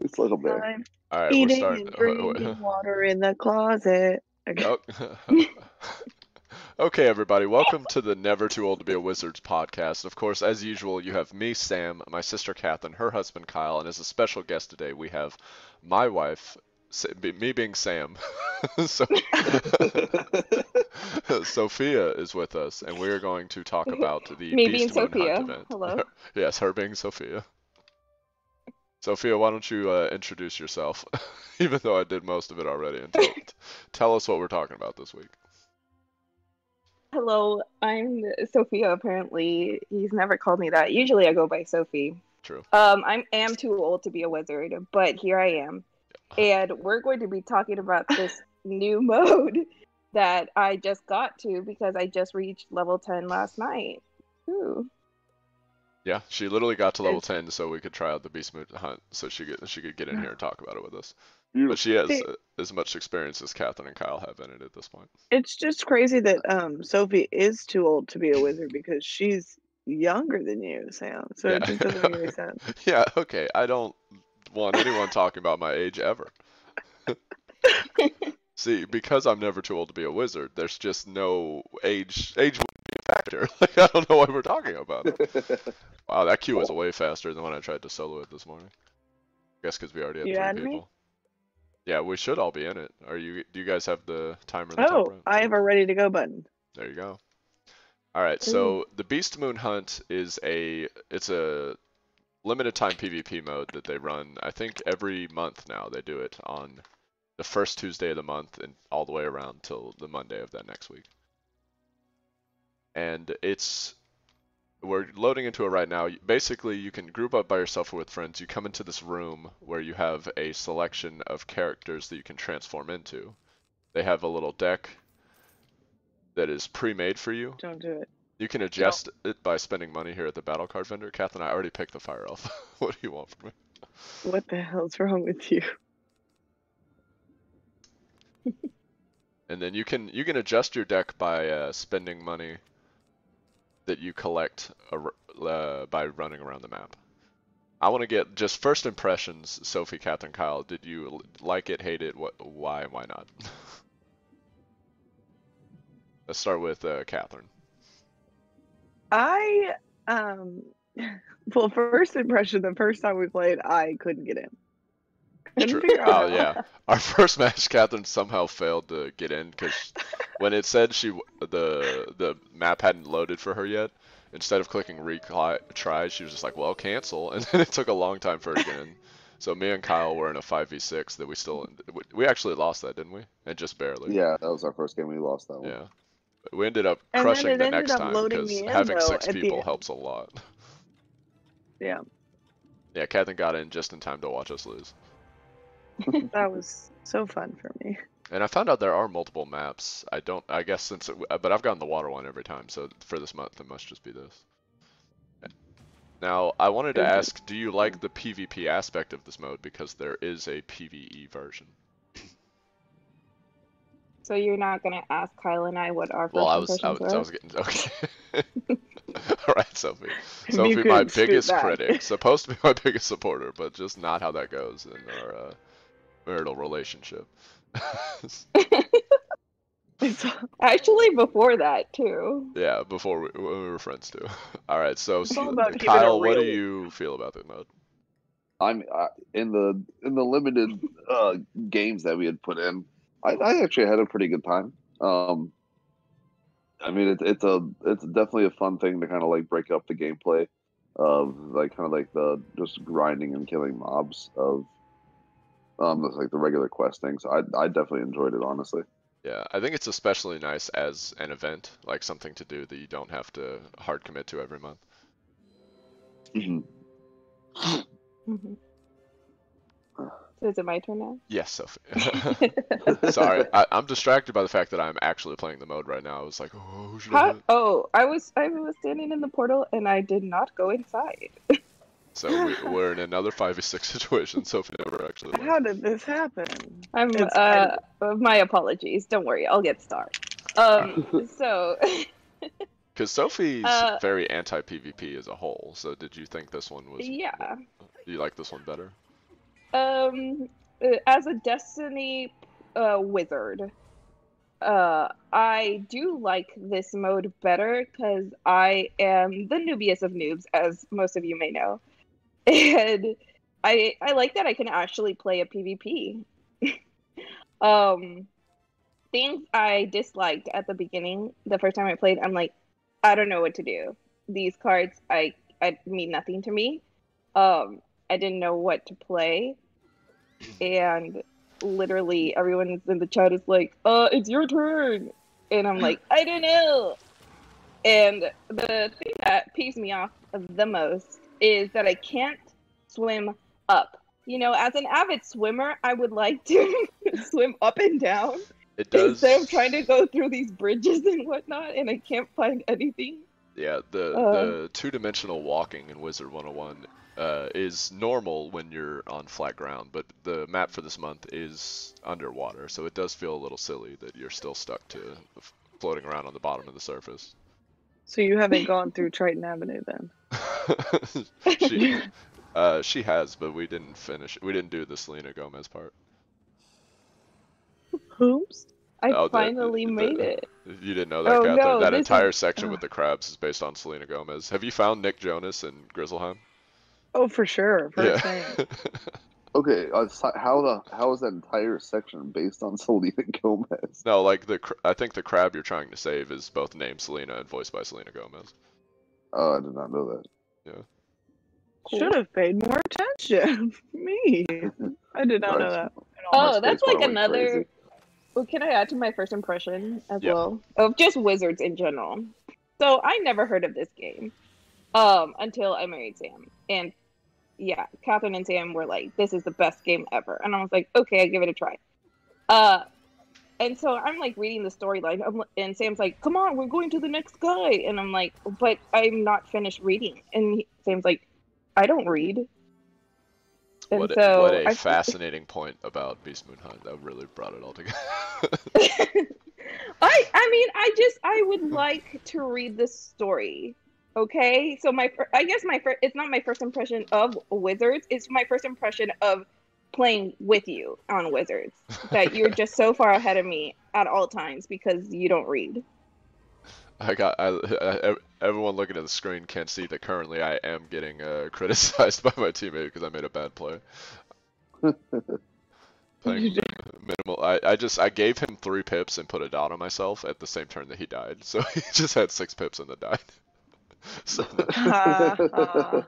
It's a little bit. I'm All right, we're eating starting. and drinking water in the closet. Okay. Oh. okay, everybody, welcome to the Never Too Old to Be a Wizards podcast. Of course, as usual, you have me, Sam, my sister Catherine, her husband Kyle, and as a special guest today, we have my wife, me being Sam. so, Sophia is with us, and we are going to talk about the Me Beast being Moon Sophia. Hunt event. Hello. yes, her being Sophia. Sophia, why don't you uh, introduce yourself, even though I did most of it already, and tell, tell us what we're talking about this week. Hello, I'm Sophia. Apparently, he's never called me that. Usually, I go by Sophie. True. Um, I am too old to be a wizard, but here I am, and we're going to be talking about this new mode that I just got to because I just reached level ten last night. Ooh. Yeah, she literally got to level 10 so we could try out the Beast Moon Hunt, so she could she could get in here and talk about it with us. But she has uh, as much experience as Catherine and Kyle have in it at this point. It's just crazy that um Sophie is too old to be a wizard because she's younger than you, Sam. So it just doesn't make any sense. Yeah, okay. I don't want anyone talking about my age ever. See, because I'm never too old to be a wizard, there's just no age age wouldn't be a factor. Like I don't know why we're talking about it. Wow, that queue was way faster than when I tried to solo it this morning. I guess because we already had You three added me? people. Yeah, we should all be in it. Are you? Do you guys have the timer? in the top Oh, right? I have a ready to go button. There you go. All right, so the Beast Moon Hunt is a it's a limited time PvP mode that they run. I think every month now they do it on the first Tuesday of the month and all the way around till the Monday of that next week. And it's we're loading into it right now. Basically, you can group up by yourself or with friends. You come into this room where you have a selection of characters that you can transform into. They have a little deck that is pre-made for you. Don't do it. You can adjust it by spending money here at the battle card vendor. Catherine, I already picked the fire elf. what do you want from me? What the hell's wrong with you? And then you can you can adjust your deck by uh, spending money that you collect uh, by running around the map. I want to get just first impressions. Sophie, Catherine, Kyle, did you like it, hate it? What, why, why not? Let's start with uh, Catherine. I um well first impression, the first time we played, I couldn't get in. Couldn't True. Oh yeah, our first match, Catherine somehow failed to get in because when it said she the the map hadn't loaded for her yet, instead of clicking retry, she was just like, well, cancel, and then it took a long time for her to get in. So me and Kyle were in a 5v6 that we still we- we actually lost that, didn't we? And just barely. yeah, that was our first game. We lost that one. Yeah. We ended up crushing the next time because me in, having though, six at the people helps a lot. Yeah, Yeah, Catherine got in just in time to watch us lose. that was so fun for me. And I found out there are multiple maps. I don't. I guess since, it, but I've gotten the water one every time. So for this month, it must just be this. Now I wanted to ask, do you like the PvP aspect of this mode because there is a PvE version? So you're not gonna ask Kyle and I what our first Well, I was, I was, I was getting okay. All right, Sophie. Sophie, my biggest critic, supposed to be my biggest supporter, but just not how that goes in our uh, marital relationship. It's Actually, before that too. yeah, before we, we were friends too. All right, so It's all s- about keeping it Kyle, what do you feel about the mode? I'm uh, in the in the limited uh, games that we had put in. I, I actually had a pretty good time. Um, I mean, it's it's a it's definitely a fun thing to kind of like break up the gameplay of like kind of like the just grinding and killing mobs of um just like the regular questing. So I I definitely enjoyed it honestly. Yeah, I think it's especially nice as an event, like something to do that you don't have to hard commit to every month. Mhm. Mhm. So is it my turn now? Yes, Sophie. Sorry, I, I'm distracted by the fact that I'm actually playing the mode right now. I was like, oh, should I? Oh, I was I was standing in the portal and I did not go inside. So we, we're in another 5v6 situation. Sophie never actually. won. How did this happen? I'm uh my apologies. Don't worry, I'll get started. Um so Because Sophie's Uh, very anti PvP as a whole. So did you think this one was? yeah. Do you like this one better? um, uh, as a Destiny uh, wizard, uh, I do like this mode better because I am the noobiest of noobs, as most of you may know, and I I like that I can actually play a PvP. um, things I disliked at the beginning, the first time I played, I'm like, I don't know what to do. These cards, I I mean nothing to me. Um, I didn't know what to play, and literally everyone in the chat is like, "Uh, it's your turn," and I'm like, "I don't know." And the thing that peeves me off the most is that I can't swim up. You know, as an avid swimmer, I would like to swim up and down It does. instead of trying to go through these bridges and whatnot, and I can't find anything. Yeah, the Uh. the two-dimensional walking in Wizard 101 uh, is normal when you're on flat ground, but the map for this month is underwater, so it does feel a little silly that you're still stuck to f- floating around on the bottom of the surface. So you haven't gone through Triton Avenue then? she, uh, she has, but we didn't finish. We didn't do the Selena Gomez part. Oops. I Oh, finally the- made it. You didn't know that, Oh, Catherine. no, that entire is- section with the crabs is based on Selena Gomez. Have you found Nick Jonas and Grizzleheim? Oh, for sure. First thing. Okay, uh, how the how is that entire section based on Selena Gomez? No, like the cr- I think the crab you're trying to save is both named Selena and voiced by Selena Gomez. Oh, I did not know that. Yeah. Should have paid more attention. Me. I did not know that. Oh, all. that's like another. crazy. Well, can I add to my first impression as Yeah. well of just wizards in general? So I never heard of this game um, until I married Sam, and yeah, Catherine and Sam were like, "This is the best game ever," and I was like, "Okay, I give it a try." Uh, and so I'm like reading the storyline, and Sam's like, "Come on, we're going to the next guy," and I'm like, "But I'm not finished reading," and he, Sam's like, "I don't read." And What a, so what a I- fascinating point about Beast Moon Hunt. That really brought it all together. I I mean I just I would like to read the story. Okay, so my I guess my first it's not my first impression of Wizards. It's my first impression of playing with you on Wizards. That you're just so far ahead of me at all times because you don't read. I got I, I, everyone looking at the screen can't see that currently I am getting uh, criticized by my teammate because I made a bad play. Playing minimal. I, I just I gave him three pips and put a dot on myself at the same turn that he died. So he just had six pips and then died. so ha.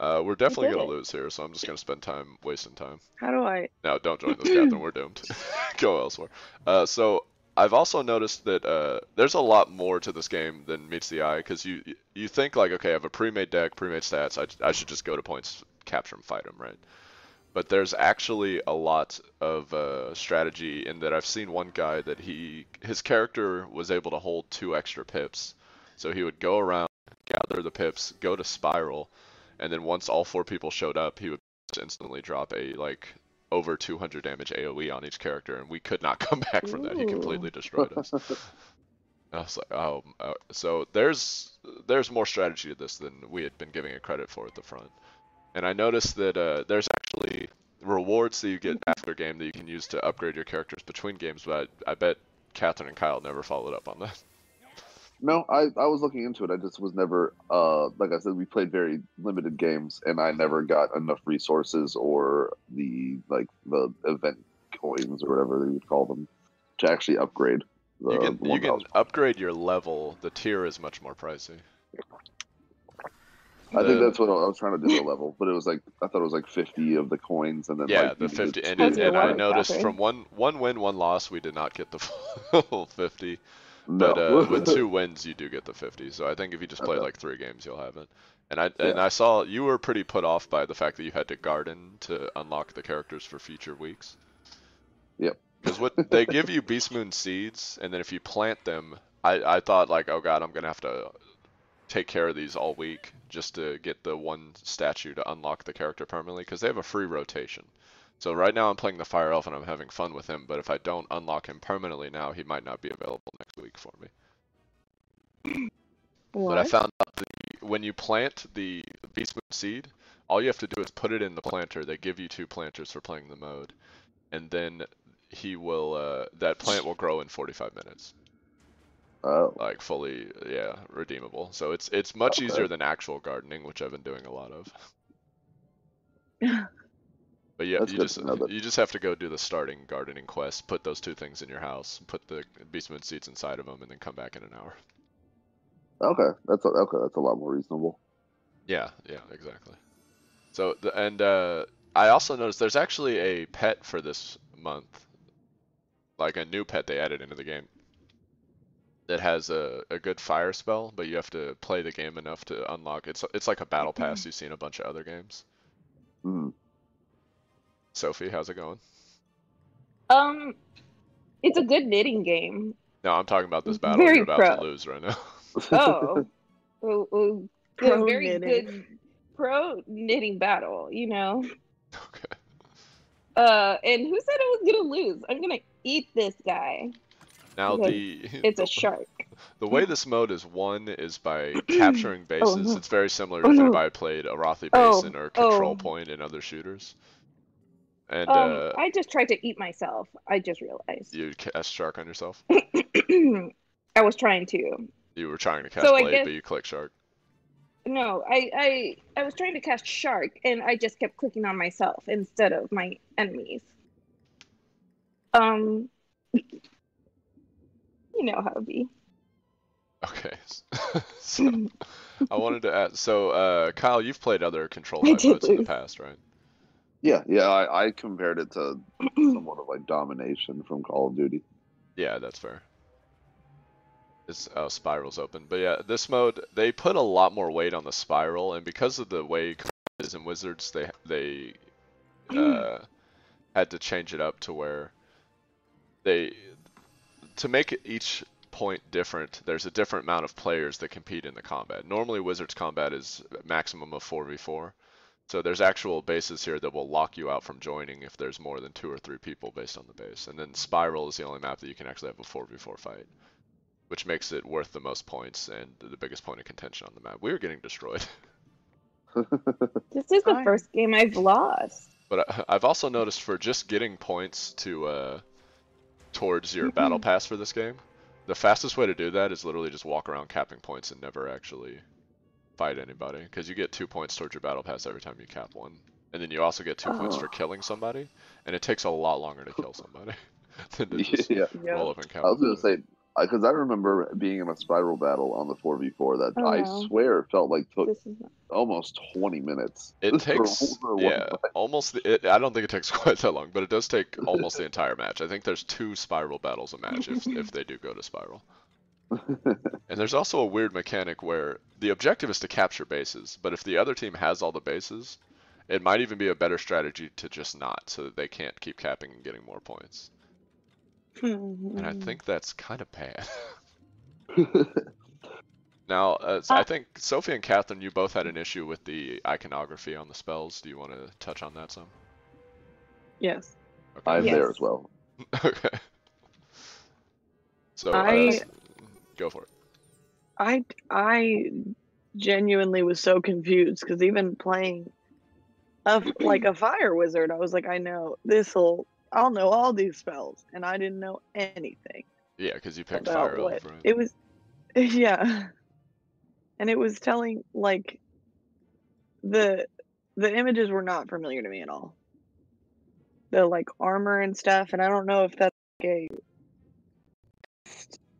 uh, we're definitely gonna it. lose here. So I'm just gonna spend time wasting time. How do I? No, don't join this, Catherine. We're doomed. Go elsewhere. Uh, so I've also noticed that uh, there's a lot more to this game than meets the eye. Because you you think like, okay, I have a pre-made deck, pre-made stats. I, I should just go to points, capture them, fight them, right? But there's actually a lot of uh, strategy in that. I've seen one guy that he his character was able to hold two extra pips, so he would go around, gather the pips, go to spiral, and then once all four people showed up, he would instantly drop a like over 200 damage AoE on each character, and we could not come back from that. He completely destroyed us. I was like, oh, uh, so there's there's more strategy to this than we had been giving it credit for at the front. And I noticed that uh, there's actually rewards that you get after game that you can use to upgrade your characters between games, but I, I bet Catherine and Kyle never followed up on that. No, I, I was looking into it. I just was never uh like I said, we played very limited games and I never got enough resources or the like the event coins or whatever they would call them to actually upgrade the you can you can upgrade your level. The tier is much more pricey. I think that's what I was trying to do the level, but it was like I thought it was like fifty of the coins and then Yeah, like, the 50, and, to- it, How's your and I noticed from one one win, one loss, we did not get the full 50. No. But uh, with two wins, you do get the 50. So I think if you just play Okay. like three games, you'll have it. And I and I saw you were pretty put off by the fact that you had to garden to unlock the characters for future weeks. Yep. Because what they give you Beast Moon seeds, and then if you plant them, I I thought like, oh god, I'm gonna have to take care of these all week just to get the one statue to unlock the character permanently because they have a free rotation. So right now I'm playing the Fire Elf and I'm having fun with him, but if I don't unlock him permanently now, he might not be available next week for me. But I found out that when you plant the Beast Moon seed, all you have to do is put it in the planter. They give you two planters for playing the mode, and then he will uh, that plant will grow in 45 minutes, Oh, like fully yeah redeemable. So it's it's much Okay. easier than actual gardening, which I've been doing a lot of. But yeah, That's you just to know that- you just have to go do the starting gardening quest, put those two things in your house, put the beast moon seeds inside of them, and then come back in an hour. okay. That's a, okay. That's a lot more reasonable. Yeah, yeah, exactly. So the, and uh, I also noticed there's actually a pet for this month, like a new pet they added into the game that has a, a good fire spell, but you have to play the game enough to unlock. It's it's like a battle pass you see in a bunch of other games. Hmm. Sophie, how's it going? Um, it's a good knitting game. No, I'm talking about this battle Very you're about pro. to lose right now. Oh, oh, oh, good, Pro very knitting. good pro knitting battle. You know. okay. Uh, and who said I was gonna lose? I'm gonna eat this guy. Now the It's the, a shark. the way this mode is won is by capturing bases. no. It's very similar Oh, to if no. anybody played Arathi Oh, Basin or Control oh. Point in other shooters. And Um, uh, I just tried to eat myself. I just realized. you cast shark on yourself. I was trying to. You were trying to cast So blade, guess- but you click shark. No, I, I I was trying to cast shark and I just kept clicking on myself instead of my enemies. Um you know how it be. Okay. so I wanted to ask. So uh, Kyle, you've played other Control I modes in the past, right? Yeah, yeah. I, I compared it to somewhat of like domination from Call of Duty. Yeah, that's fair. It's uh, spirals open, but yeah, this mode they put a lot more weight on the spiral, and because of the way it is in Wizards, they they uh, had to change it up to where they to make each point different. There's a different amount of players that compete in the combat. Normally, Wizards combat is a maximum of four v four. So there's actual bases here that will lock you out from joining if there's more than two or three people based on the base. And then Spiral is the only map that you can actually have a 4v4 fight, which makes it worth the most points and the biggest point of contention on the map. We are getting destroyed. This is the first game I've lost. But I, I've also noticed for just getting points to uh, towards your battle pass for this game, the fastest way to do that is literally just walk around capping points and never actually fight anybody, because you get two points towards your battle pass every time you cap one, and then you also get two points Oh. for killing somebody, and it takes a lot longer to kill somebody than to just yeah, Yeah. roll up and cap. I was gonna say because I remember being in a spiral battle on the four v four that Oh, I wow. swear felt like took This is not... almost twenty minutes. It for- takes, for yeah, almost. The, it, I don't think it takes quite that long, but it does take almost the entire match. I think there's two spiral battles a match if if they do go to spiral. And there's also a weird mechanic where the objective is to capture bases, but if the other team has all the bases, it might even be a better strategy to just not, so that they can't keep capping and getting more points. And I think that's kind of bad. Now, uh, I Uh, think Sophie and Catherine, you both had an issue with the iconography on the spells. Do you want to touch on that some? Yes. Okay. I'm Yes. there as well. okay. So, uh, I- go for it. I I genuinely was so confused because even playing a like a fire wizard, I was like, I know this'll I'll know all these spells, and I didn't know anything Yeah, because you picked Fire what Elf, it was. Yeah, and it was telling like the the images were not familiar to me at all. The like armor and stuff, and I don't know if that's like a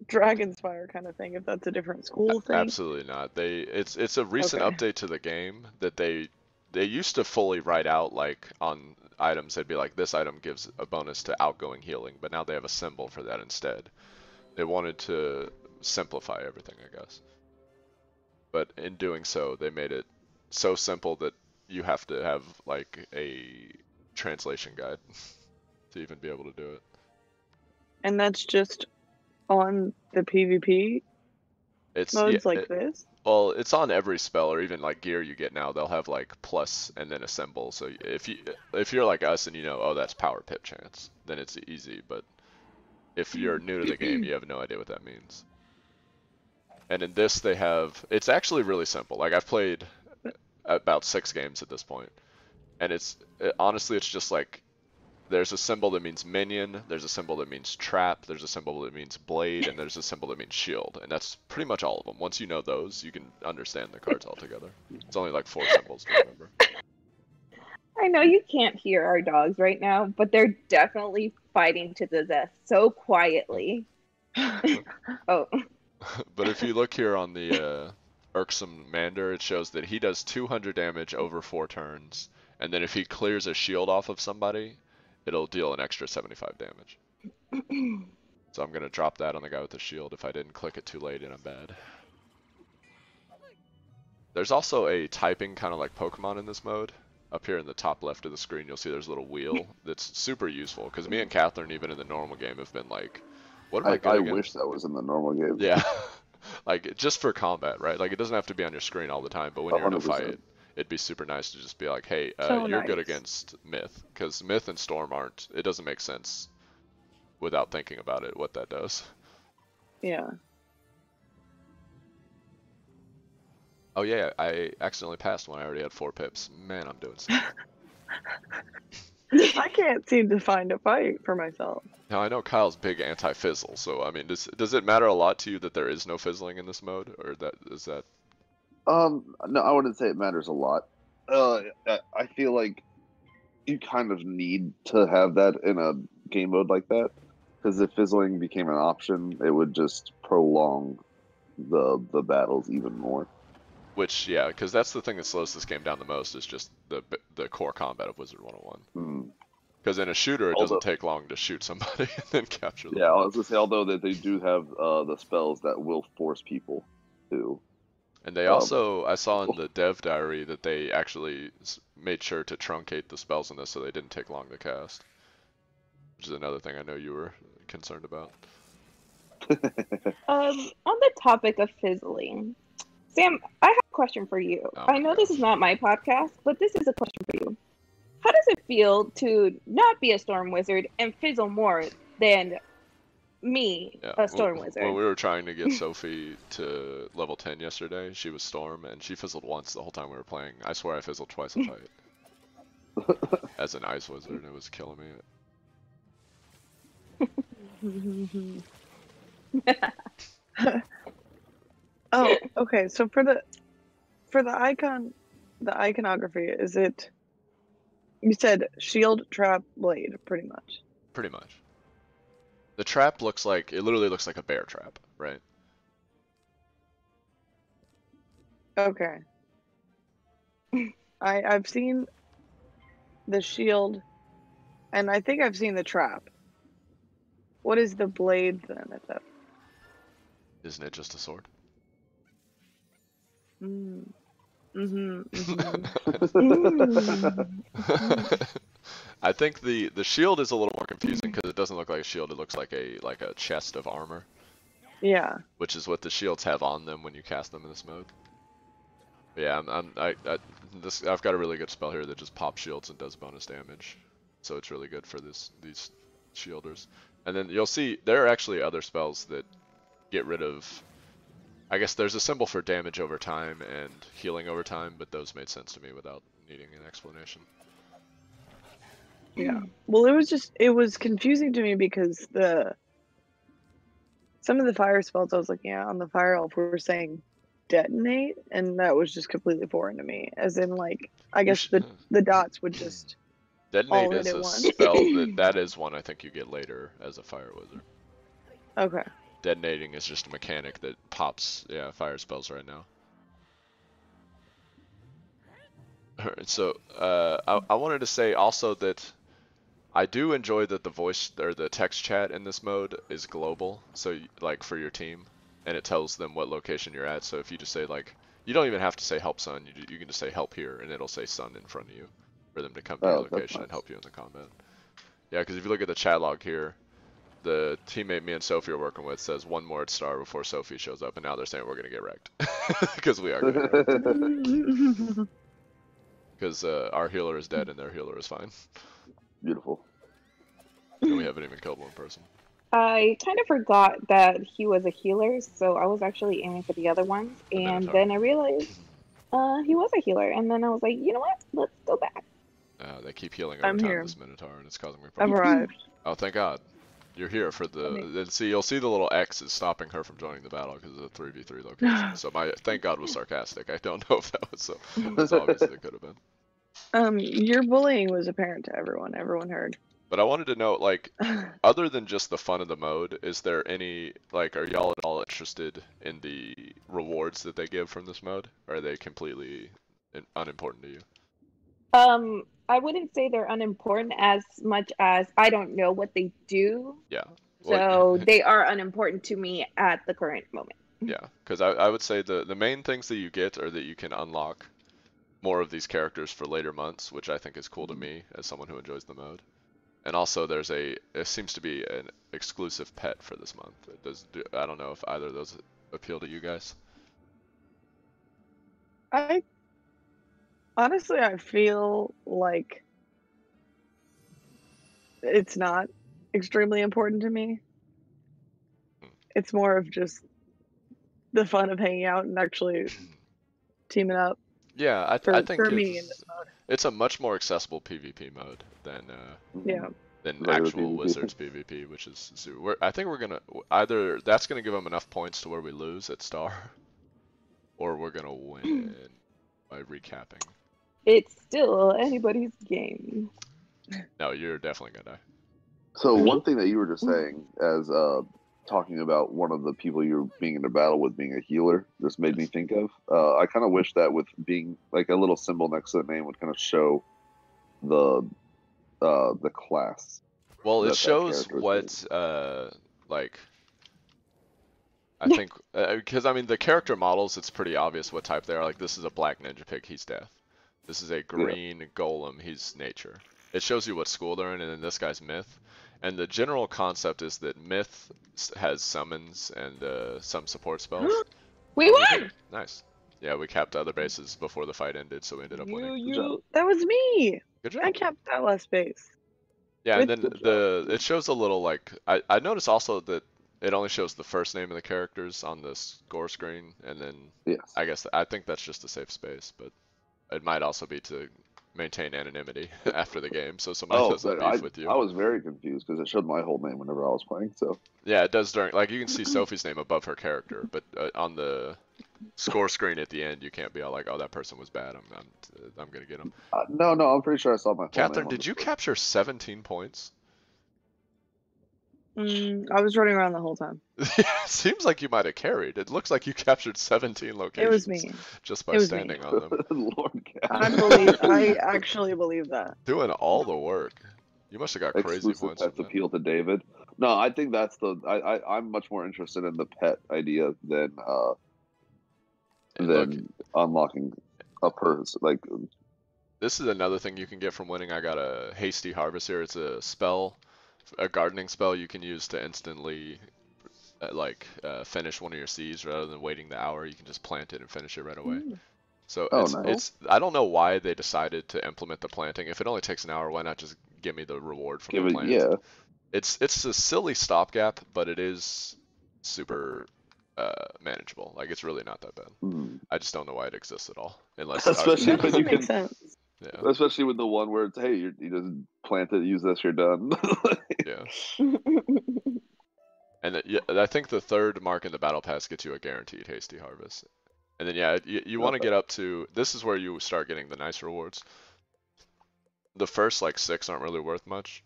Dragonspire kind of thing. If that's a different school thing. Absolutely not. They it's it's a recent Okay. update to the game that they they used to fully write out like on items they'd be like this item gives a bonus to outgoing healing, but now they have a symbol for that instead. They wanted to simplify everything, I guess. But in doing so, they made it so simple that you have to have like a translation guide to even be able to do it. And that's just on the PvP It's modes yeah, like it- this. Well, it's on every spell or even like gear you get now. They'll have like plus and then a symbol. So if you if you're like us and you know, oh, that's power pip chance, then it's easy. But if hmm. you're new to the game, you have no idea what that means. And in this, they have it's actually really simple. Like I've played about six games at this point, and it's it, honestly it's just like there's a symbol that means minion, there's a symbol that means trap, there's a symbol that means blade, and there's a symbol that means shield, and that's pretty much all of them. Once you know those, you can understand the cards altogether. It's only like four symbols to remember. I know you can't hear our dogs right now, but they're definitely fighting to the death so quietly. oh, but if you look here on the uh, irksome Mander, it shows that he does 200 damage over four turns, and then if he clears a shield off of somebody, it'll deal an extra 75 damage. so I'm gonna drop that on the guy with the shield if I didn't click it too late and I'm bad. There's also a typing kind of like Pokemon in this mode. Up here in the top left of the screen, you'll see there's a little wheel that's super useful because me and Catherine, even in the normal game, have been like, "What am I, I, good I against?" wish that was in the normal game. Yeah. like just for combat, right? Like it doesn't have to be on your screen all the time, but when you're in a fight, it'd be super nice to just be like, "Hey, uh, So you're good against Myth," because Myth and Storm aren't. It doesn't make sense without thinking about it what that does. Yeah. Oh yeah, I accidentally passed when I already had four pips. Man, I'm doing something. I can't seem to find a fight for myself. now I know Kyle's big anti-fizzle, so I mean, does does it matter a lot to you that there is no fizzling in this mode, or that is that? Um, no, I wouldn't say it matters a lot. Uh, I- feel like you kind of need to have that in a game mode like that, because if fizzling became an option, it would just prolong the the battles even more. Which yeah, because that's the thing that slows this game down the most is just the the core combat of Wizard 101. Hmm. Because in a shooter, it Although- doesn't take long to shoot somebody and then capture them. Yeah, I was gonna say, although that they do have uh, the spells that will force people to. And they Um, also, I saw in the dev diary that they actually made sure to truncate the spells in this so they didn't take long to cast. Which is another thing I know you were concerned about. um, on the topic of fizzling, Sam, I have a question for you. Oh I my know this is not my podcast, but this is a question for you. How does it feel to not be a storm wizard and fizzle more than me, Yeah. a storm when, wizard? When we were trying to get Sophie to level 10 yesterday, she was Storm, and she fizzled once the whole time we were playing. I swear I fizzled twice a fight. As an ice wizard, and it was killing me. Oh, okay. So for the for the icon, the iconography, is it? You said shield, trap, blade, pretty much. Pretty much. The trap looks like, it literally looks like a bear trap, right? Okay. I I've seen the shield, and I think I've seen the trap. What is the blade then? At that. Isn't it just a sword? Mm. Mm-hmm. mm-hmm. I think the the shield is a little more confusing because it doesn't look like a shield. It looks like a like a chest of armor, yeah. which is what the shields have on them when you cast them in this mode. But yeah, I'm, I'm I, I this I've got a really good spell here that just pops shields and does bonus damage, so it's really good for this these shielders. And then you'll see there are actually other spells that get rid of. I guess there's a symbol for damage over time and healing over time, but those made sense to me without needing an explanation. Yeah. Well, it was just it was confusing to me because the some of the fire spells I was looking at on the fire elf were saying detonate, and that was just completely foreign to me. As in, like, I guess the the dots would just Detonate is a at once. spell that that is one I think you get later as a fire wizard. okay. Detonating is just a mechanic that pops yeah fire spells right now. Alright, so uh, I, I wanted to say also that I do enjoy that the voice or the text chat in this mode is global. So like for your team, and it tells them what location you're at. So if you just say like, you don't even have to say help son. You, you can just say help here, and it'll say son in front of you for them to come to Oh, your that's location and help you in the combat. Yeah, because if you look at the chat log here, the teammate me and Sophie are working with says one more star before Sophie shows up, and now they're saying we're gonna get wrecked because we are gonna get wrecked because uh, our healer is dead and their healer is fine, Beautiful. And we haven't even killed one person. I kind of forgot that he was a healer, so I was actually aiming for the other ones, and Minotaur. then I realized Uh, he was a healer, and then I was like, you know what? Let's go back. Uh, they keep healing I'm over time here. this Minotaur, and it's causing me problems. I've arrived. Oh, thank God. You're here for the. mean- then see, you'll see the little X is stopping her from joining the battle because of the three v three location. so my thank God was sarcastic. I don't know if that was so as obvious as it could have been. Um, your bullying was apparent to everyone. Everyone heard. But I wanted to know, like, other than just the fun of the mode, is there any like, are y'all at all interested in the rewards that they give from this mode? Or are they completely in- unimportant to you? Um, I wouldn't say they're unimportant as much as I don't know what they do. Yeah. So they are unimportant to me at the current moment. Yeah, because I, I would say the the main things that you get are that you can unlock more of these characters for later months, which I think is cool to me as someone who enjoys the mode. And also, there's a it seems to be an exclusive pet for this month. It does do, I don't know if either of those appeal to you guys. I honestly, I feel like it's not extremely important to me. Hmm. It's more of just the fun of hanging out and actually hmm. teaming up Yeah, I, th- for, I think for me in this mode. It's a much more accessible PvP mode than uh, Yeah. than Regular actual PvP. Wizards PvP, which is su- we're, I think we're gonna either that's gonna give them enough points to where we lose at Star, or we're gonna win by recapping. It's still anybody's game. No, you're definitely gonna die. So one thing that you were just saying, as uh, talking about one of the people you're being in a battle with being a healer, this made me think of. Uh, I kind of wish that with being like a little symbol next to the name would kind of show the uh, the class. Well, it shows what uh like. I think because I mean the character models, it's pretty obvious what type they are. Like this is a black ninja pig, he's death. This is a green golem, he's nature. It shows you what school they're in, and then this guy's myth. And the general concept is that myth has summons and uh, some support spells. We won! nice. Yeah, we capped other bases before the fight ended, so we ended up You, winning. you. That was me. Good job. I capped that last base. Yeah, and Good then job. the it shows a little like I I noticed also that it only shows the first name of the characters on the score screen, and then Yes. I guess I think that's just a safe space, but it might also be to maintain anonymity after the game, so somebody Oh, doesn't beef I, with you. I was very confused because it showed my whole name whenever I was playing. So Yeah, it does during like you can see Sophie's name above her character, but uh, on the score screen at the end, you can't be all like, "Oh, that person was bad. I'm I'm, I'm gonna get him." uh, no, no, I'm pretty sure I saw my. Catherine, did you screen. capture 17 points? Mm, I was running around the whole time. Seems like you might have carried. It looks like you captured 17 locations. It was me. Just by It was me. standing on them, Lord I God. believe. I actually believe that. doing all the work. You must have got crazy Exclusive points. pets from that. appeal to David. No, I think that's the. I, I I'm much more interested in the pet idea than uh And look, than unlocking a purse Like this is another thing you can get from winning. I got a hasty harvest here. It's a spell, a gardening spell you can use to instantly, uh, like, uh, finish one of your seeds rather than waiting the hour. You can just plant it and finish it right away. Mm. So Oh, it's, nice. it's I don't know why they decided to implement the planting. If it only takes an hour, why not just give me the reward from give the it. Yeah. It's it's a silly stopgap, but it is super uh, manageable. Like it's really not that bad. Mm. I just don't know why it exists at all, unless Especially That you make can- sense. Yeah, Especially with the one where it's hey, you you just plant it, use this, you're done. yeah. And it- yeah, I think the third mark in the battle pass gets you a guaranteed hasty harvest. And then yeah, you, you want to get up to this is where you start getting the nice rewards. The first like six aren't really worth much.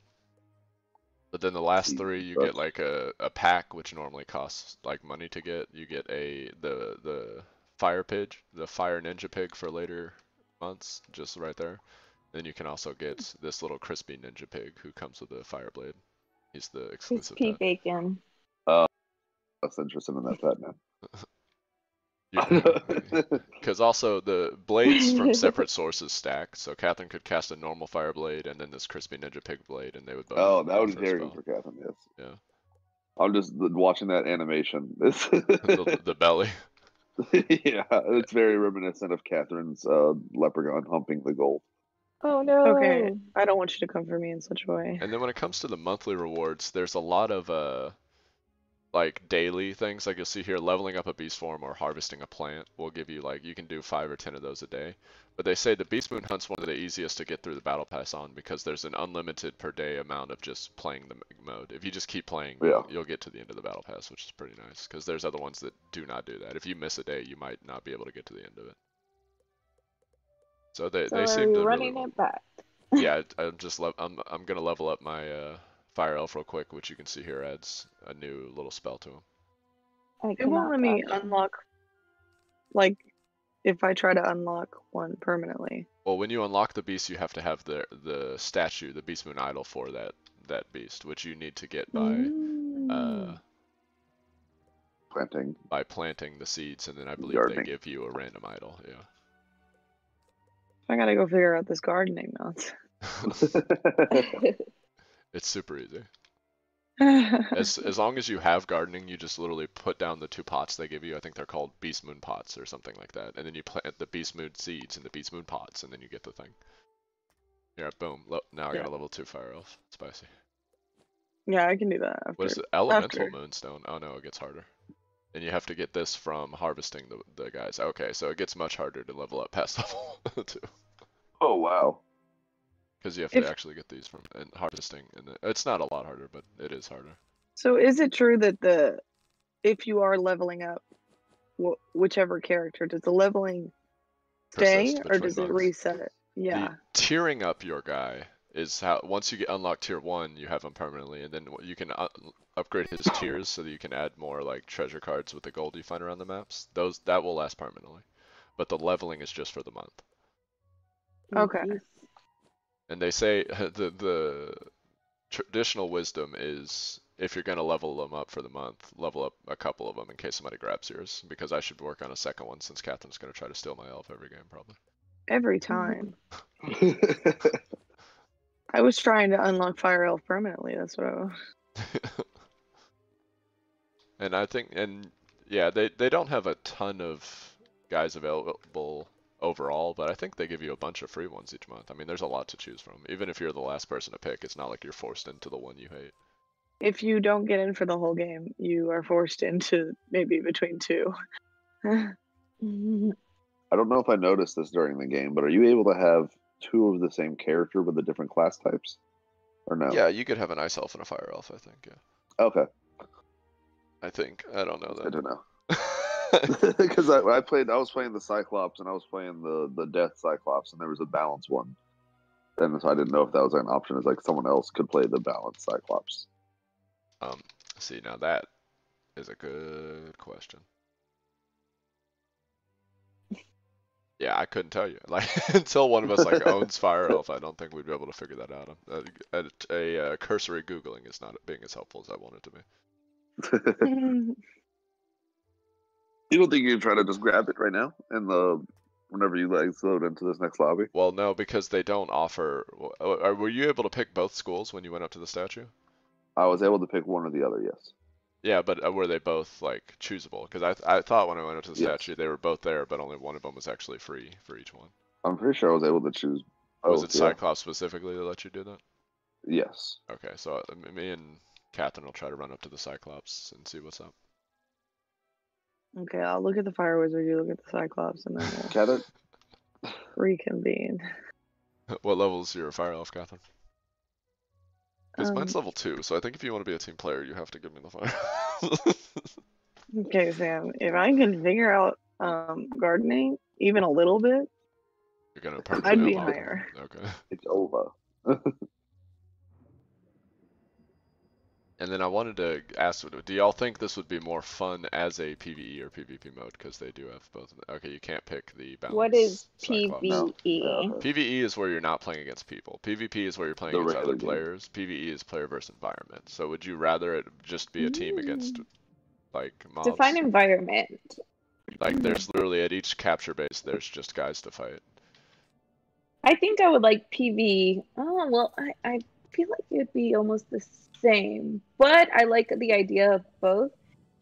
But then the last three you get like a, a pack which normally costs like money to get. You get a the the fire pig, the fire ninja pig for later months, just right there. Then you can also get hmm. this little crispy ninja pig who comes with a fire blade. He's the exclusive Crispy pet. bacon. Oh, that's interested in that pet now. Because also the blades from separate sources stack, so Catherine could cast a normal fire blade and then this crispy ninja pig blade, and they would both. oh, that would be a very good for Catherine. Yes. Yeah. I'm just watching that animation. The, the belly. yeah, it's very reminiscent of Catherine's uh, leprechaun humping the gold. Oh no. Okay, I don't want you to come for me in such a way. And then when it comes to the monthly rewards, there's a lot of uh, like daily things. Like you'll see here, leveling up a beast form or harvesting a plant will give you like you can do five or ten of those a day. But they say the beast moon hunt's one of the easiest to get through the battle pass on because there's an unlimited per day amount of just playing the mode. If you just keep playing, Yeah. you'll, you'll get to the end of the battle pass, which is pretty nice. Because there's other ones that do not do that. If you miss a day, you might not be able to get to the end of it. So they So they seem we to running really, it back? yeah, I- I'm just le- I'm I'm gonna level up my uh, fire elf real quick, which you can see here adds a new little spell to him. I It won't let me unlock, like, if I try to unlock one permanently. Well, when you unlock the beast, you have to have the the statue, the Beast Moon idol for that that beast, which you need to get by Mm. uh Planting. by planting the seeds, and then I believe Gardening. they give you a random idol. Yeah. I gotta go figure out this gardening nonsense. it's super easy. As As as long as you have gardening, you just literally put down the two pots they give you. I think they're called Beast Moon pots or something like that, and then you plant the Beast Moon seeds in the Beast Moon pots, and then you get the thing. Yeah, boom. Lo- now I got a level two fire elf. Spicy. yeah, I can do that after. What is it? Elemental after. Moonstone. Oh no, it gets harder. And you have to get this from harvesting the, the guys. Okay, so it gets much harder to level up past level two. oh wow. Because you have If- to actually get these from and harvesting. And it's not a lot harder, but it is harder. So is it true that the if you are leveling up wh- whichever character, does the leveling stay or between does it months. reset? Yeah. The tiering up your guy is how once you get unlock tier one, you have him permanently, and then you can u- upgrade his tiers so that you can add more like treasure cards with the gold you find around the maps. Those that will last permanently, but the leveling is just for the month. Okay. And they say the the traditional wisdom is if you're gonna level them up for the month, level up a couple of them in case somebody grabs yours. Because I should work on a second one since Catherine's gonna try to steal my elf every game probably. Every time. I was trying to unlock Fire Elf permanently. That's what I was. and I think, and yeah, they they don't have a ton of guys available overall, but I think they give you a bunch of free ones each month. I mean, there's a lot to choose from. Even if you're the last person to pick, it's not like you're forced into the one you hate. If you don't get in for the whole game, you are forced into maybe between two. I don't know if I noticed this during the game, but are you able to have two of the same character with the different class types? Or no? Yeah, you could have an ice elf and a fire elf. I think. Yeah, Okay. I think. I don't know that. I don't know. Because I, I played, I was playing the Cyclops and I was playing the the Death Cyclops, and there was a balance one. And so I didn't know if that was an option. Is like someone else could play the balanced Cyclops. um, see now that is a good question. Yeah, I couldn't tell you. Like until one of us like owns Fire Elf, I don't think we'd be able to figure that out. Uh, a, a, uh cursory googling is not being as helpful as I want it to be. You don't think you can try to just grab it right now and the whenever you like load into this next lobby? Well, no, because they don't offer. uh, Were you able to pick both schools when you went up to the statue? I was able to pick one or the other. Yes. Yeah, but uh, were they both like choosable? Because I th- I thought when I went up to the Yes. statue they were both there, but only one of them was actually free for each one. I'm pretty sure I was able to choose. was both, it yeah. Cyclops specifically that let you do that? Yes. Okay, so uh, me and Catherine will try to run up to the Cyclops and see what's up. Okay, I'll look at the Fire Wizard. You look at the Cyclops, and then we'll Got it. reconvene. what level is your fire elf, Catherine? Because mine's Um, level two, so I think if you want to be a team player, you have to give me the fire. Okay, Sam. If I can figure out um, gardening even a little bit, You're gonna I'd be unlock higher. Okay. It's over. And then I wanted to ask, do y'all think this would be more fun as a PVE or PvP mode? Because they do have both. Okay, you can't pick the balance. What is Cyclops. No. PVE? PVE is where you're not playing against people. PvP is where you're playing The against other game. players. PvE is player versus environment. So would you rather it just be a team against Mm. like mobs? Define environment. Like there's literally at each capture base, there's just guys to fight. I think I would like PV. Oh well, I, I feel like it would be almost the same, but I like the idea of both,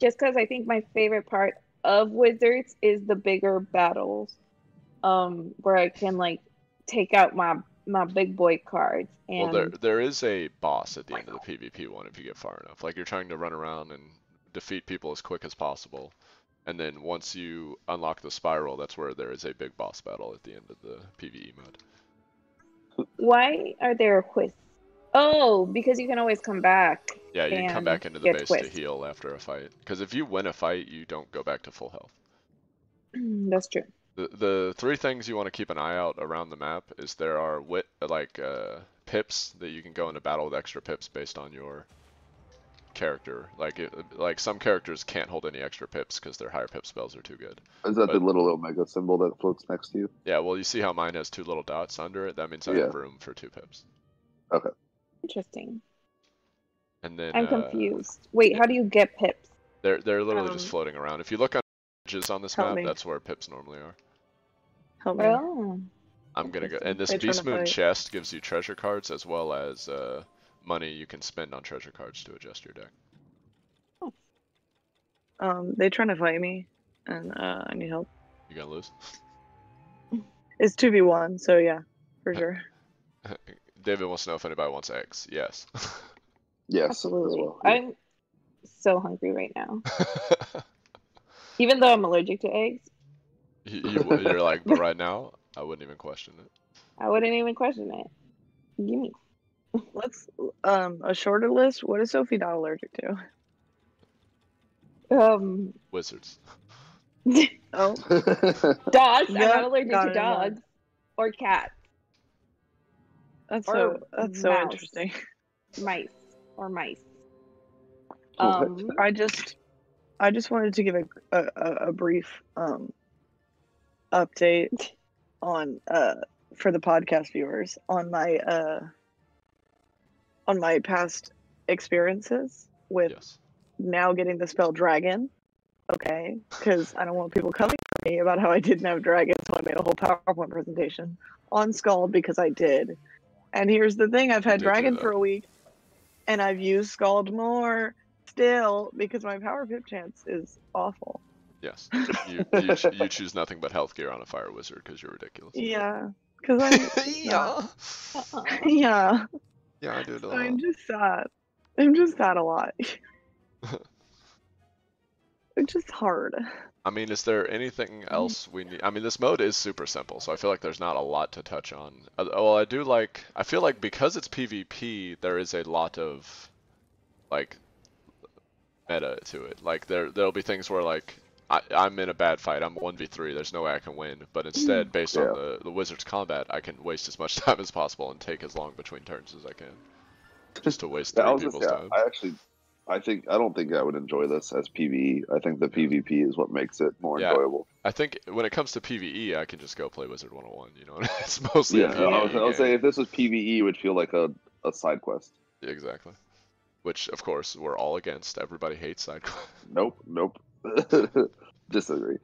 just because I think my favorite part of Wizards is the bigger battles, um, where I can like take out my my big boy cards and Well, there there is a boss at the end of the PvP one if you get far enough. Like you're trying to run around and defeat people as quick as possible. And then once you unlock the spiral, that's where there is a big boss battle at the end of the PvE mode. Why are there quiz? Oh, because you can always come back. Yeah, you can come back into the get base to heal after a fight. Because if you win a fight, you don't go back to full health. That's true. The the three things you want to keep an eye out around the map is there are wit like uh, pips that you can go into battle with extra pips based on your character. Like it, like some characters can't hold any extra pips because their higher pip spells are too good. Is that the little omega symbol that floats next to you? Yeah, well you see how mine has two little dots under it. That means I Yeah. have room for two pips. Interesting. And then I'm uh, confused. Wait, how do you get pips? they're they're literally just Um, floating around. If you look on edges on this map, me. that's where pips normally are. Help me. Oh, I'm gonna go. And this They tryna Beast Moon chest gives you treasure cards as well as uh, money you can spend on treasure cards to adjust your deck. Oh. Um, they trying to fight me, and uh, I need help. You gonna lose? It's two v one, so yeah, for sure. David wants to know if anybody wants eggs. Yes. Yes. absolutely. yeah. I'm so hungry right now. Even though I'm allergic to eggs, you, you, you're like, but right now, I wouldn't even question it. I wouldn't even question it. Gimme. Let's um a shorter list. What is Sophie not allergic to? Um, Wizards. Oh, dogs. I'm not allergic got to it in dogs or cats, that's so that's so mouse. interesting. mice, or mice. Um, I just I just wanted to give a a, a, a brief um update on uh for the podcast viewers on my uh on my past experiences with Yes. now getting the spell dragon. Okay, because I don't want people coming for me about how I didn't have dragon, so I made a whole PowerPoint presentation on Scald because I did. And here's the thing: I've had did dragon for a week, and I've used Scald more still because my power pip chance is awful. Yes. You you, ch- you choose nothing but health gear on a fire wizard because you're ridiculous. Yeah, because I yeah. uh-uh. yeah, Yeah, I do it a so lot. I'm just sad. I'm just sad a lot. It's just hard. I mean, is there anything else we need? I mean, this mode is super simple, so I feel like there's not a lot to touch on. Uh, Well, I do like. I feel like because it's PvP, there is a lot of like meta to it. Like there, there'll be things where like I, I'm in a bad fight. I'm one v three. There's no way I can win. But instead, based Yeah. on the the wizard's combat, I can waste as much time as possible and take as long between turns as I can, just to waste three people's just, yeah, time. I actually, I think I don't think I would enjoy this as PVE. I think the PvP is what makes it more Yeah. enjoyable. I think when it comes to PvE, I can just go play Wizard 101. You know, it's mostly Yeah, I was, I would game. say if this was PVE, it would feel like a, a side quest. Exactly. Which, of course, we're all against. Everybody hates side quests. Nope, nope. Disagree.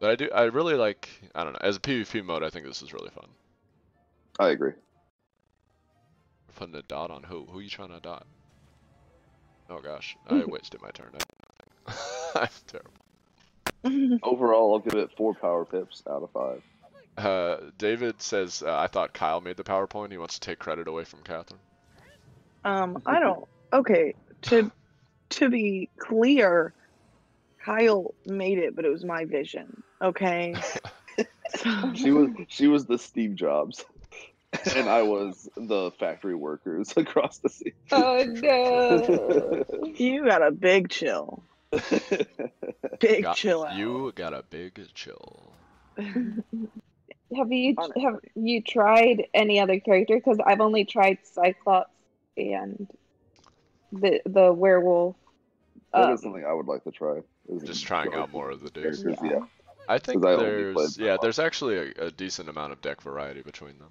But I do. I really like. I don't know. As a PvP mode, I think this is really fun. I agree. Putting a dot on who? Who are you trying to dot? Oh gosh, I wasted my turn. I- I'm terrible. Overall, I'll give it four power pips out of five. Uh, David says uh, I thought Kyle made the PowerPoint. He wants to take credit away from Catherine. Um, I don't. Okay, to to be clear, Kyle made it, but it was my vision. Okay. She was she was the Steve Jobs, and I was the factory workers across the sea. Oh no. you got a big chill. Big Got- chill out. You got a big chill. Have you Honestly. have you tried any other character? Because I've only tried Cyclops and the the werewolf. That Um, is something I would like to try. Just trying out more of the dudes. Yeah. yeah. I think 'Cause I there's yeah, there's actually a, a decent amount of deck variety between them.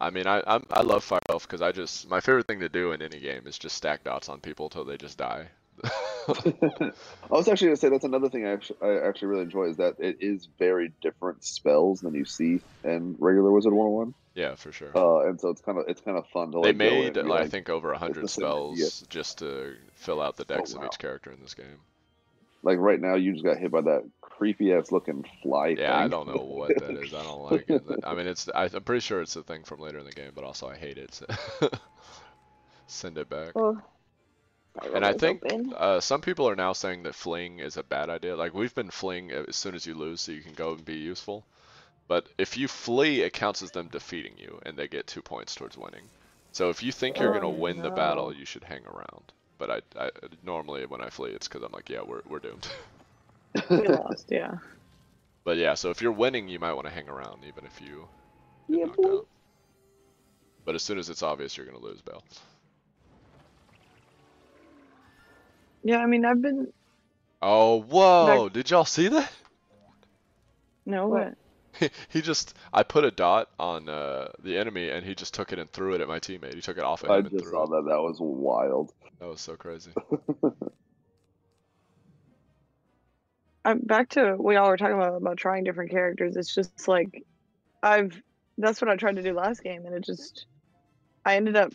I mean, I I'm, I love Fire Elf because I just my favorite thing to do in any game is just stack dots on people till they just die. I was actually gonna say that's another thing I actually, I actually really enjoy is that it is very different spells than you see in regular Wizard 101. yeah, for sure. Uh, and so it's kind of it's kind of fun to like they in made I like, think over a hundred spells just to fill out the decks of wow. each character in this game. like right now you just got hit by that creepy ass looking fly. Yeah, I don't know what that is. I don't like it. I mean, it's I, I'm pretty sure it's a thing from later in the game, but also I hate it. so- Send it back. Oh, And I think uh, some people are now saying that fleeing is a bad idea. Like we've been fleeing as soon as you lose, so you can go and be useful. But if you flee, it counts as them defeating you, and they get two points towards winning. So if you think you're gonna Oh, win the battle, you should hang around. But I, I normally when I flee, it's because I'm like, yeah, we're we're doomed. We lost, yeah. but yeah, so if you're winning, you might want to hang around, even if you get Yeah, knocked boy. out. But as soon as it's obvious you're gonna lose, bail. Yeah, I mean, I've been. Oh, whoa! Did y'all see that? No, What? what? he just I put a dot on uh, the enemy and he just took it and threw it at my teammate. He took it off of I him and just threw saw it. that. That was wild. That was so crazy. I'm back to what y'all were talking about about trying different characters. It's just like I've that's what I tried to do last game, and it just I ended up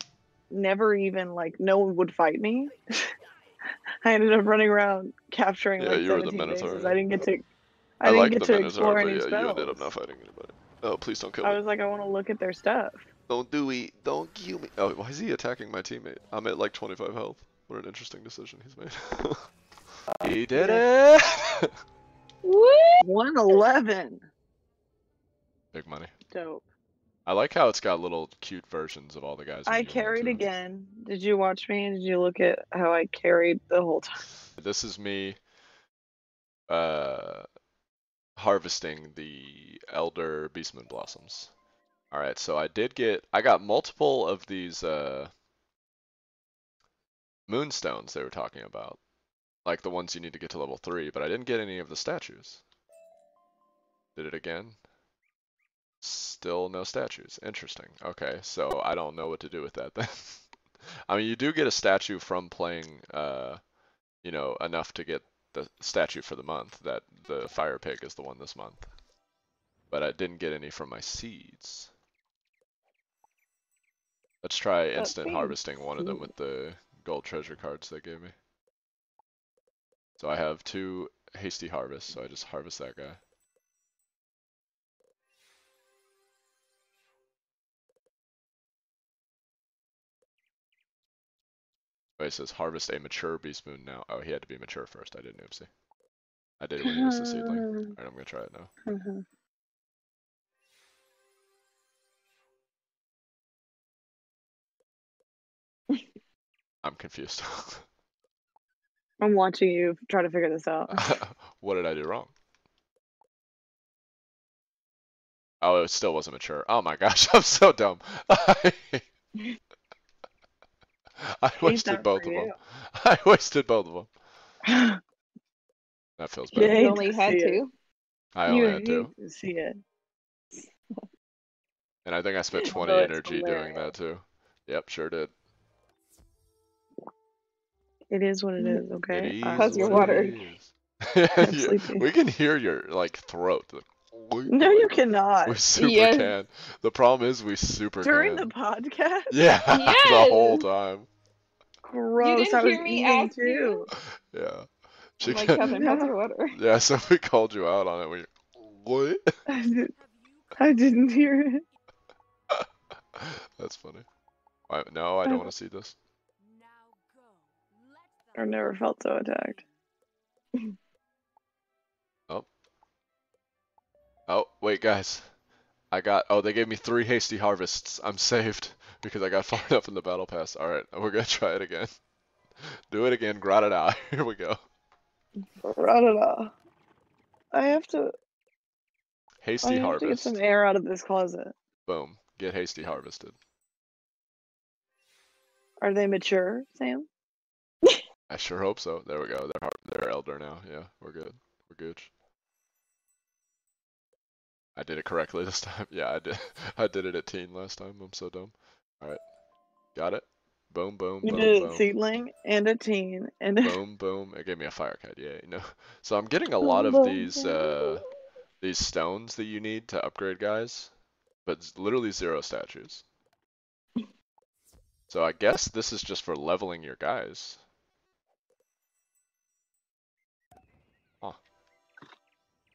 never even like no one would fight me. I ended up running around capturing Yeah, like you were the 17 Minotaur, bases. I didn't get to I, I, didn't like get the to Minotaur, explore any yeah, spells. you ended up not fighting anybody. Oh, please don't kill I me. was like, I want to look at their stuff. Don't do it. Don't kill me. Oh, why is he attacking my teammate? I'm at like 25 health. What an interesting decision he's made. he did it! What? 111. Big money. Dope. I like how it's got little cute versions of all the guys. I carried again. Did you watch me? Did you look at how I carried the whole time? This is me uh harvesting the elder beastman blossoms. All right, so I did get I got multiple of these uh moonstones they were talking about. Like the ones you need to get to level 3, but I didn't get any of the statues. Did it again? Still no statues. Interesting. Okay, so I don't know what to do with that then. I mean, you do get a statue from playing uh you know, enough to get the statue for the month. That the fire pig is the one this month. But I didn't get any from my seeds. Let's try instant harvesting one of them with the gold treasure cards they gave me. So I have two hasty harvests, so I just harvest that guy. Oh, it says harvest a mature beast moon now. Oh, he had to be mature first. I did an oopsie. I did it when he was a seedling. Alright, I'm gonna try it now. I'm confused. I'm watching you try to figure this out. what did I do wrong? Oh, it still wasn't mature. Oh my gosh, I'm so dumb. I, I wasted both for of them. I wasted both of them. That feels Yeah, bad. You only had see it. two. I you only had two. to see it. And I think I spent 20 Although it's energy doing that too. Yep, sure did. It is what it mm. is, okay? is I'm How's your water? it is. I'm Yeah, we can hear your like throat. No, you cannot. We super Yes. can. The problem is we super During can. the podcast? Yeah, the whole time. Gross. You didn't I was hear me eating ask too. Yeah. She I'm like, can- Kevin, how's your water? Yeah, so we called you out on it. We what? I, did, I didn't hear it. That's funny. I, no, I don't want to see this. I've never felt so attacked. Oh, Oh, wait, guys. I got. Oh, they gave me three hasty harvests. I'm saved because I got far enough in the battle pass. All right, we're gonna try it again. Do it again. Out. Here we go. Ra-da-da. I have to. Hasty I have to get some air out of this closet. Boom. Get hasty harvested. Are they mature, Sam? I sure hope so. There we go. They're they're elder now. Yeah, we're good. We're good. I did it correctly this time. Yeah, I did. I did it at teen last time. I'm so dumb. All right, got it. Boom, boom, You boom, did boom. a seedling and a teen and a boom boom it gave me a fire kite yeah you know so i'm getting a lot of these uh these stones that you need to upgrade guys but literally zero statues so i guess this is just for leveling your guys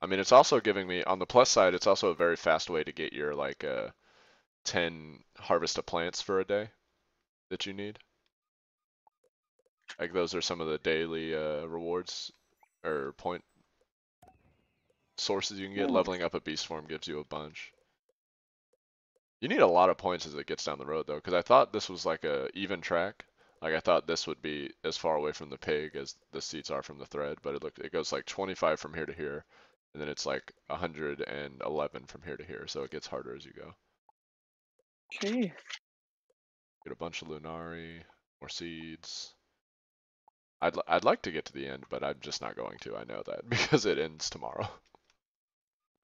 i mean it's also giving me on the plus side it's also a very fast way to get your like uh 10 harvest of plants for a day that you need Like those are some of the daily uh, rewards or point sources you can get. Oh. Leveling up a beast form gives you a bunch. You need a lot of points as it gets down the road though, because I thought this was like a even track. Like I thought this would be as far away from the pig as the seats are from the thread, but it looked it goes like 25 from here to here, and then it's like 111 from here to here, so it gets harder as you go. Jeez. Get a bunch of Lunari, more seeds. I'd I'd like to get to the end, but I'm just not going to. I know that because it ends tomorrow.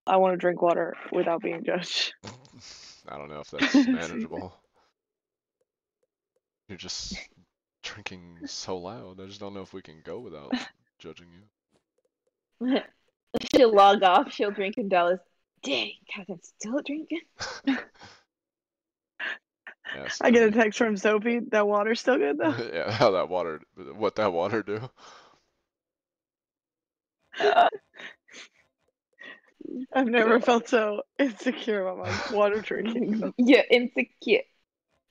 I want to drink water without being judged. I don't know if that's manageable. You're just drinking so loud. I just don't know if we can go without judging you. She'll log off. She'll drink in Dallas. Dang, Catherine's still drinking. Yes. I get a text from Sophie. That water's still good though. yeah, how that water, what that water do? I've never felt so insecure about my water drinking. You're insecure.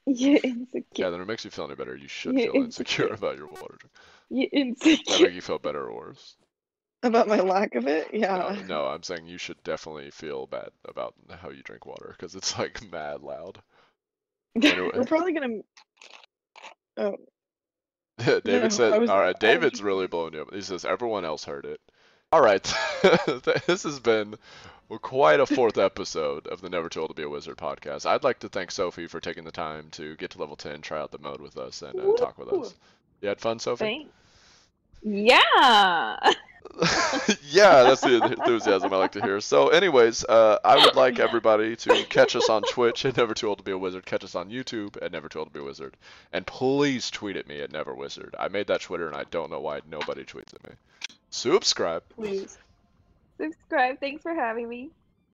You're insecure. Yeah, then it makes you feel any better. You should Yeah, feel insecure insecure. about your water drink. You're That insecure. make you feel better or worse? About my lack of it? Yeah. no, I'm saying you should definitely feel bad about how you drink water because it's like mad loud. Anyway. We're probably gonna. Oh, David No, said, was- all right, I was David's really blowing you up. He says, everyone else heard it. All right, this has been quite a fourth episode of the Never Too Old to Be a Wizard podcast. I'd like to thank Sophie for taking the time to get to level 10, try out the mode with us, and uh, talk with us. You had fun, Sophie? Thanks. Yeah. yeah, that's the enthusiasm I like to hear. So, anyways, uh, I would like everybody to catch us on Twitch at Never Too Old to Be a Wizard. Catch us on YouTube at Never Too Old to Be a Wizard, and please tweet at me at Never Wizard. I made that Twitter, and I don't know why nobody tweets at me. Subscribe. please. Subscribe. Thanks for having me.